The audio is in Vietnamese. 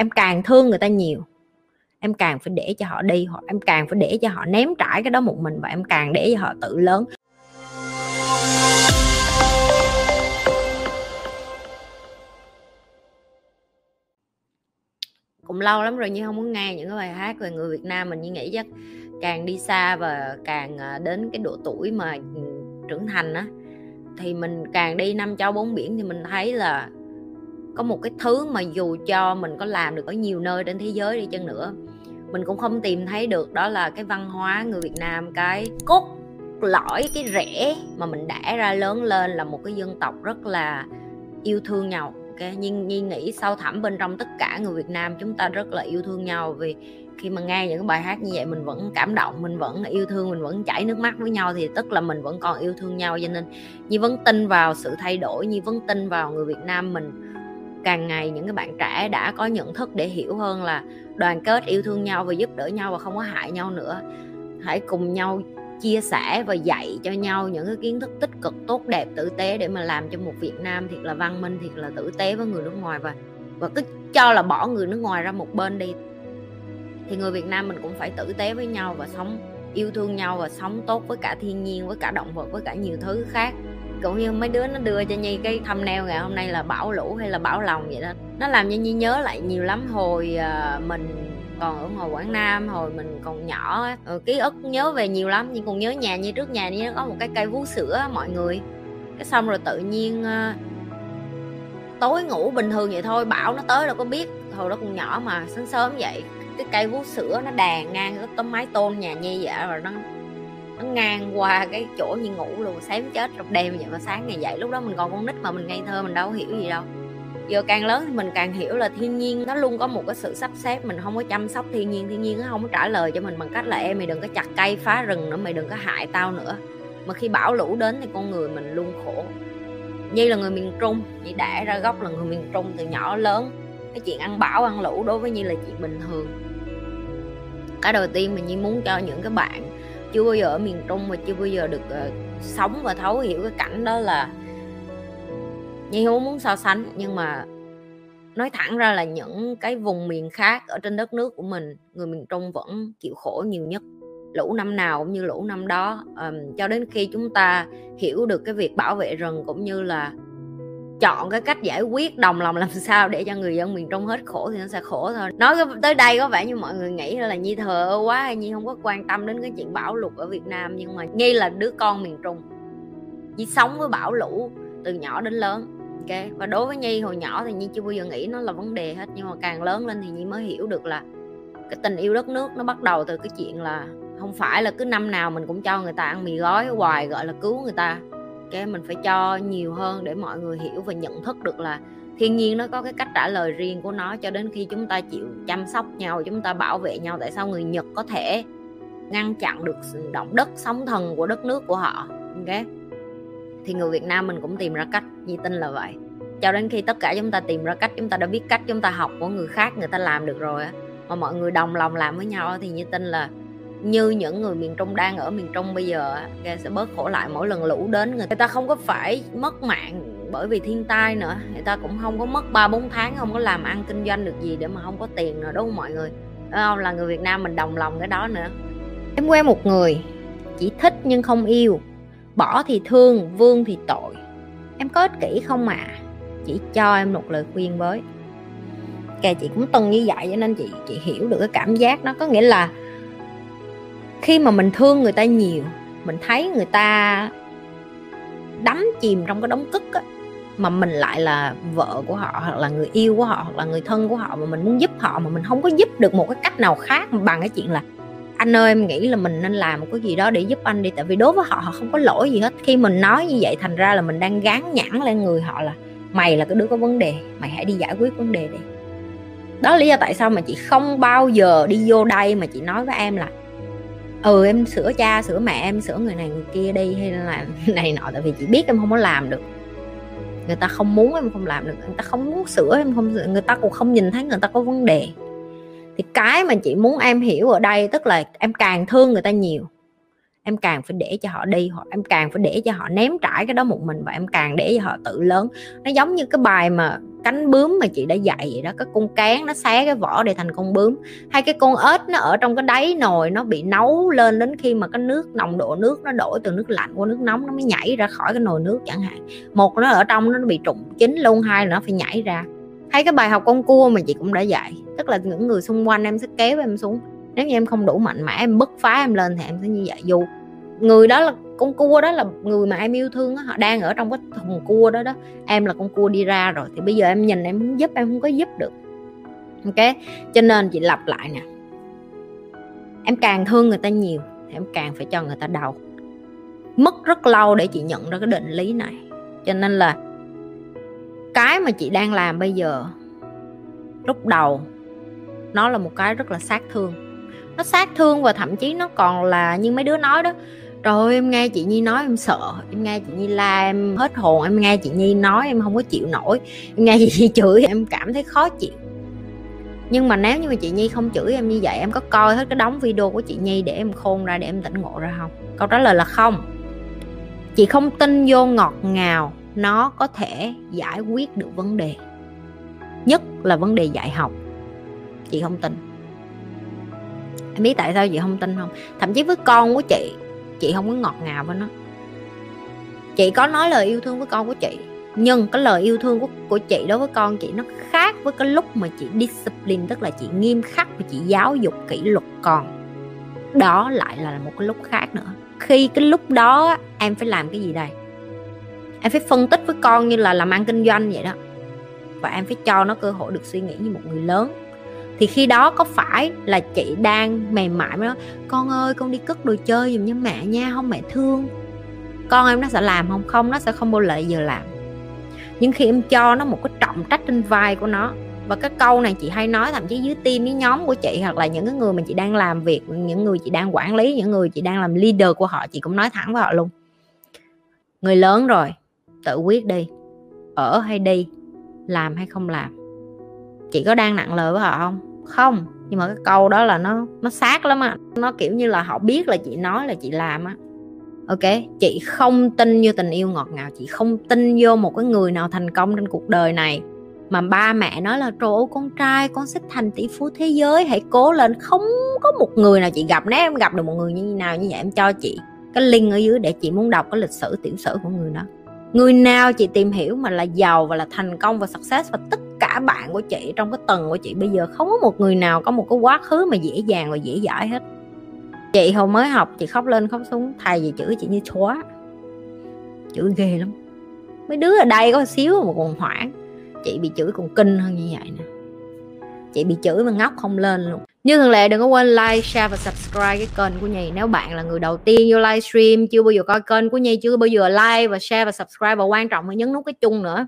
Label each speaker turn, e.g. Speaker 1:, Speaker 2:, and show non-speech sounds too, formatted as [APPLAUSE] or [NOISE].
Speaker 1: em càng thương người ta nhiều. Em càng phải để cho họ đi hoặc em càng phải để cho họ ném trải cái đó một mình và em càng để cho họ tự lớn. Cũng lâu lắm rồi nhưng không muốn nghe những cái bài hát về người Việt Nam mình. Như nghĩ chắc càng đi xa và càng ờ, đến cái độ tuổi mà ừ, trưởng thành á, thì mình càng đi năm châu bốn biển thì mình thấy là có một cái thứ mà dù cho mình có làm được ở nhiều nơi trên thế giới đi chăng nữa, mình cũng không tìm thấy được đó là cái văn hóa người Việt Nam, cái cốt lõi, cái rễ mà mình đã ra lớn lên là một cái dân tộc rất là yêu thương nhau, ok? Nhưng nhi nghĩ sâu thẳm bên trong tất cả người Việt Nam chúng ta rất là yêu thương nhau, vì khi mà nghe những bài hát như vậy mình vẫn cảm động, mình vẫn yêu thương, mình vẫn chảy nước mắt với nhau thì tức là mình vẫn còn yêu thương nhau. Cho nên nhi vẫn tin vào sự thay đổi, nhi vẫn tin vào người Việt Nam mình càng ngày những cái bạn trẻ đã có nhận thức để hiểu hơn là đoàn kết yêu thương nhau và giúp đỡ nhau và không có hại nhau nữa. Hãy cùng nhau chia sẻ và dạy cho nhau những cái kiến thức tích cực, tốt đẹp, tử tế để mà làm cho một Việt Nam thiệt là văn minh, thiệt là tử tế với người nước ngoài và và cứ cho là bỏ người nước ngoài ra một bên đi. Thì người Việt Nam mình cũng phải tử tế với nhau và sống yêu thương nhau và sống tốt với cả thiên nhiên, với cả động vật, với cả nhiều thứ khác cũng như mấy đứa nó đưa cho nhi cái thăm neo ngày hôm nay là bảo lũ hay là bảo lòng vậy đó. Nó làm cho nhi nhớ lại nhiều lắm hồi ờ, mình còn ở ngoài quảng nam hồi mình còn nhỏ ừ, ký ức nhớ về nhiều lắm nhưng còn nhớ nhà như trước nhà như có một cái cây vú sữa mọi người. Cái xong rồi tự nhiên ờ, tối ngủ bình thường vậy thôi bảo nó tới đâu có biết hồi đó còn nhỏ mà sáng sớm vậy cái cây vú sữa nó đàn ngang cái tấm mái tôn nhà nhi vậy rồi nó nó ngang qua cái chỗ như ngủ luôn, sáng chết trong đêm. Vậy mà sáng ngày dậy, lúc đó mình còn con nít mà mình ngây thơ, mình đâu hiểu gì đâu. Giờ càng lớn thì mình càng hiểu là thiên nhiên nó luôn có một cái sự sắp xếp, mình không có chăm sóc thiên nhiên thiên nhiên nó không có trả lời cho mình bằng cách là em mày đừng có chặt cây phá rừng nữa, mày đừng có hại tao nữa. Mà khi bão lũ đến thì con người mình luôn khổ. Như là người miền trung chị đẻ ra gốc là người miền trung từ nhỏ lớn, cái chuyện ăn bão, ăn lũ đối với như là chuyện bình thường. Cái đầu tiên mình như muốn cho những cái bạn chưa bao giờ ở miền trung mà chưa bao giờ được uh, sống và thấu hiểu cái cảnh đó là Nhi không muốn so sánh. Nhưng mà nói thẳng ra là những cái vùng miền khác ở trên đất nước của mình người miền trung vẫn chịu khổ nhiều nhất. Lũ năm nào cũng như lũ năm đó. Um, cho đến khi chúng ta hiểu được cái việc bảo vệ rừng cũng như là chọn cái cách giải quyết đồng lòng làm sao để cho người dân miền trung hết khổ thì nó sẽ khổ thôi. Nói tới đây có vẻ như mọi người nghĩ là nhi thờ quá hay nhi không có quan tâm đến cái chuyện bão lụt ở việt nam, nhưng mà nhi là đứa con miền trung. Nhi sống với bão lũ từ nhỏ đến lớn, ok? Và đối với nhi hồi nhỏ thì nhi chưa bao giờ nghĩ nó là vấn đề hết, nhưng mà càng lớn lên thì nhi mới hiểu được là cái tình yêu đất nước nó bắt đầu từ cái chuyện là không phải là cứ năm nào mình cũng cho người ta ăn mì gói hoài, gọi là cứu người ta cái mình phải cho nhiều hơn để mọi người hiểu và nhận thức được là thiên nhiên nó có cái cách trả lời riêng của nó cho đến khi chúng ta chịu chăm sóc nhau, chúng ta bảo vệ nhau, tại sao người nhật có thể ngăn chặn được sự động đất sóng thần của đất nước của họ? Ok. Thì người việt nam mình cũng tìm ra cách như tin là vậy. Cho đến khi tất cả chúng ta tìm ra cách, chúng ta đã biết cách, chúng ta học của người khác, người ta làm được rồi mà mọi người đồng lòng làm với nhau thì như tin là như những người miền Trung đang ở miền Trung bây giờ sẽ bớt khổ lại mỗi lần lũ đến, người ta không có phải mất mạng bởi vì thiên tai nữa. Người ta cũng không có mất ba bốn tháng, không có làm ăn kinh doanh được gì để mà không có tiền nữa, đúng không mọi người? Đúng không? Là người Việt Nam mình đồng lòng cái đó nữa. Em quen một người, chỉ thích nhưng không yêu. Bỏ thì thương, vương thì tội. Em có ích kỷ không mà chỉ cho em một lời khuyên với. Kè chị cũng từng như vậy, cho nên chị chị hiểu được cái cảm giác nó có nghĩa là khi mà mình thương người ta nhiều, mình thấy người ta đắm chìm trong cái đống cức á, mà mình lại là vợ của họ, hoặc là người yêu của họ, hoặc là người thân của họ, mà mình muốn giúp họ, mà mình không có giúp được một cái cách nào khác bằng cái chuyện là, anh ơi, em nghĩ là mình nên làm một cái gì đó để giúp anh đi. Tại vì đối với họ họ không có lỗi gì hết. Khi mình nói như vậy, thành ra là mình đang gán nhãn lên người họ là, mày là cái đứa có vấn đề, mày hãy đi giải quyết vấn đề đi. Đó là lý do tại sao mà chị không bao giờ đi vô đây mà chị nói với em là ừ em sửa cha, sửa mẹ, em sửa người này người kia đi hay là [LAUGHS] này nọ, tại vì chị biết em không có làm được. Người ta không muốn em không làm được, người ta không muốn sửa em không sửa, người ta cũng không nhìn thấy người ta có vấn đề. Thì cái mà chị muốn em hiểu ở đây, tức là em càng thương người ta nhiều em càng phải để cho họ đi hoặc em càng phải để cho họ ném trải cái đó một mình và em càng để cho họ tự lớn. Nó giống như cái bài mà cánh bướm mà chị đã dạy vậy đó, cái con cán nó xé cái vỏ để thành con bướm. Hay cái con ếch nó ở trong cái đáy nồi nó bị nấu lên đến khi mà cái nước, nồng độ nước nó đổi từ nước lạnh qua nước nóng nó mới nhảy ra khỏi cái nồi nước chẳng hạn. Một nó ở trong nó bị trụng chín luôn, hai là nó phải nhảy ra. Hay cái bài học con cua mà chị cũng đã dạy, tức là những người xung quanh em sẽ kéo em xuống. Nếu như em không đủ mạnh mẽ, em bứt phá em lên thì em sẽ như vậy. Dù người đó là con cua đó là người mà em yêu thương đó, họ đang ở trong cái thùng cua đó đó. Em là con cua đi ra rồi thì bây giờ em nhìn em muốn giúp em không có giúp được. Ok cho nên chị lặp lại nè. Em càng thương người ta nhiều thì em càng phải cho người ta đau. Mất rất lâu để chị nhận ra cái định lý này. Cho nên là cái mà chị đang làm bây giờ lúc đầu nó là một cái rất là sát thương. Nó sát thương và thậm chí nó còn là như mấy đứa nói đó rồi em nghe chị nhi nói em sợ, em nghe chị nhi la, em hết hồn, em nghe chị nhi nói em không có chịu nổi. Em nghe chị nhi [LAUGHS] chửi, em cảm thấy khó chịu. Nhưng mà nếu như mà chị nhi không chửi em như vậy, em có coi hết cái đóng video của chị nhi để em khôn ra để em tỉnh ngộ ra không? Câu trả lời là không. Chị không tin vô ngọt ngào, nó có thể giải quyết được vấn đề. Nhất là vấn đề dạy học. Chị không tin. Em biết tại sao chị không tin không? Thậm chí với con của chị chị không có ngọt ngào với nó chị có nói lời yêu thương với con của chị nhưng cái lời yêu thương của, của chị đối với con chị nó khác với cái lúc mà chị discipline tức là chị nghiêm khắc và chị giáo dục kỷ luật con. Đó lại là một cái lúc khác nữa. Khi cái lúc đó em phải làm cái gì đây? Em phải phân tích với con như là làm ăn kinh doanh vậy đó. Và em phải cho nó cơ hội được suy nghĩ như một người lớn thì khi đó có phải là chị đang mềm mại với nó con ơi, con đi cất đồ chơi giùm cho mẹ nha không mẹ thương. Con em nó sẽ làm không? Không, nó sẽ không bao lợi giờ làm. Nhưng khi em cho nó một cái trọng trách trên vai của nó, và cái câu này chị hay nói thậm chí dưới team với nhóm của chị, hoặc là những cái người mà chị đang làm việc, những người chị đang quản lý, những người chị đang làm leader của họ, chị cũng nói thẳng với họ luôn. Người lớn rồi, tự quyết đi, ở hay đi, làm hay không làm. Chị có đang nặng lời với họ không? Không, nhưng mà cái câu đó là nó nó sát lắm á. Nó kiểu như là họ biết là chị nói là chị làm á. Ok, chị không tin vô tình yêu ngọt ngào, chị không tin vô một cái người nào thành công trên cuộc đời này. Mà ba mẹ nói là, trời ơi, con trai, con sẽ thành tỷ phú thế giới, hãy cố lên. Không có một người nào chị gặp, nếu em gặp được một người như nào như vậy, em cho chị cái link ở dưới để chị muốn đọc cái lịch sử, tiểu sử của người đó. Người nào chị tìm hiểu mà là giàu và là thành công và success và tất cả bạn của chị trong cái tầng của chị bây giờ không có một người nào có một cái quá khứ mà dễ dàng và dễ dãi hết. Chị hồi mới học, chị khóc lên khóc xuống thầy gì chữ chị như xóa chữ ghê lắm. Mấy đứa ở đây có xíu mà còn hoảng. Chị bị chửi còn kinh hơn như vậy nè. Chị bị chửi mà ngóc không lên luôn. Như thường lệ, đừng có quên like, share và subscribe cái kênh của Nhi. Nếu bạn là người đầu tiên vô livestream, chưa bao giờ coi kênh của Nhi, chưa bao giờ like và share và subscribe. Và quan trọng là nhấn nút cái chung nữa.